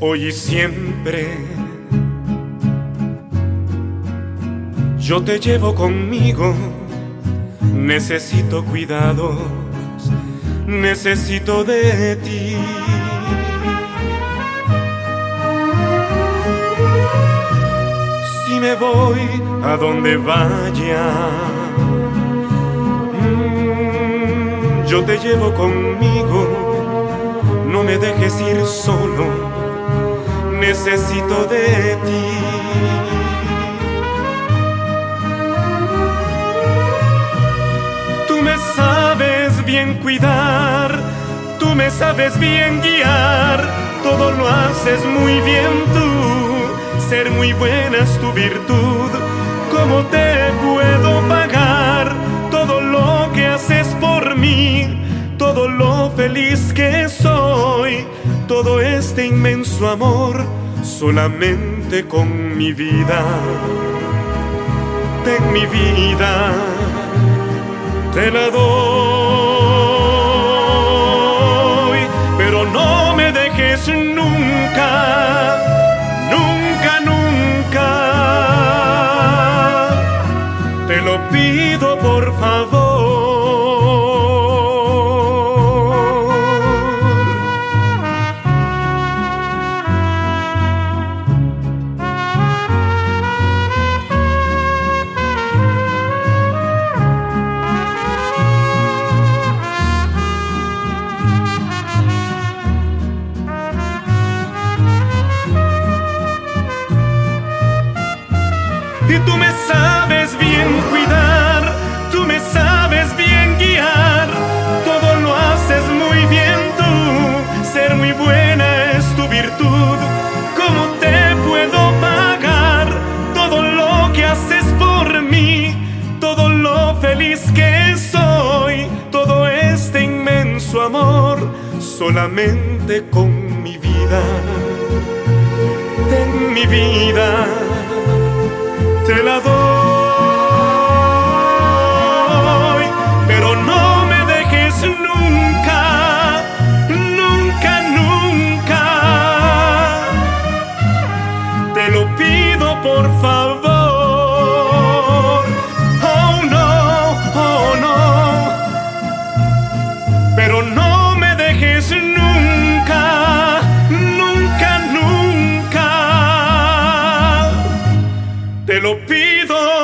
hoy y siempre. Yo te llevo conmigo, necesito cuidados, necesito de ti. Si me voy a donde vaya, mm, yo te llevo conmigo, me dejes ir solo, necesito de ti. Tú me sabes bien cuidar, tú me sabes bien guiar, todo lo haces muy bien tú, ser muy buena es tu virtud, ¿cómo te puedo pagar todo lo que haces por mí? Todo lo feliz que soy, todo este inmenso amor, solamente con mi vida, ten mi vida te la doy, pero no me dejes nunca, nunca, nunca. Te lo pido Tú me sabes bien cuidar, tú me sabes bien guiar, todo lo haces muy bien tú, ser muy buena es tu virtud, ¿cómo te puedo pagar todo lo que haces por mí, todo lo feliz que soy, todo este inmenso amor, solamente con mi vida, ten mi vida te la doy, pero no me dejes te lo pido.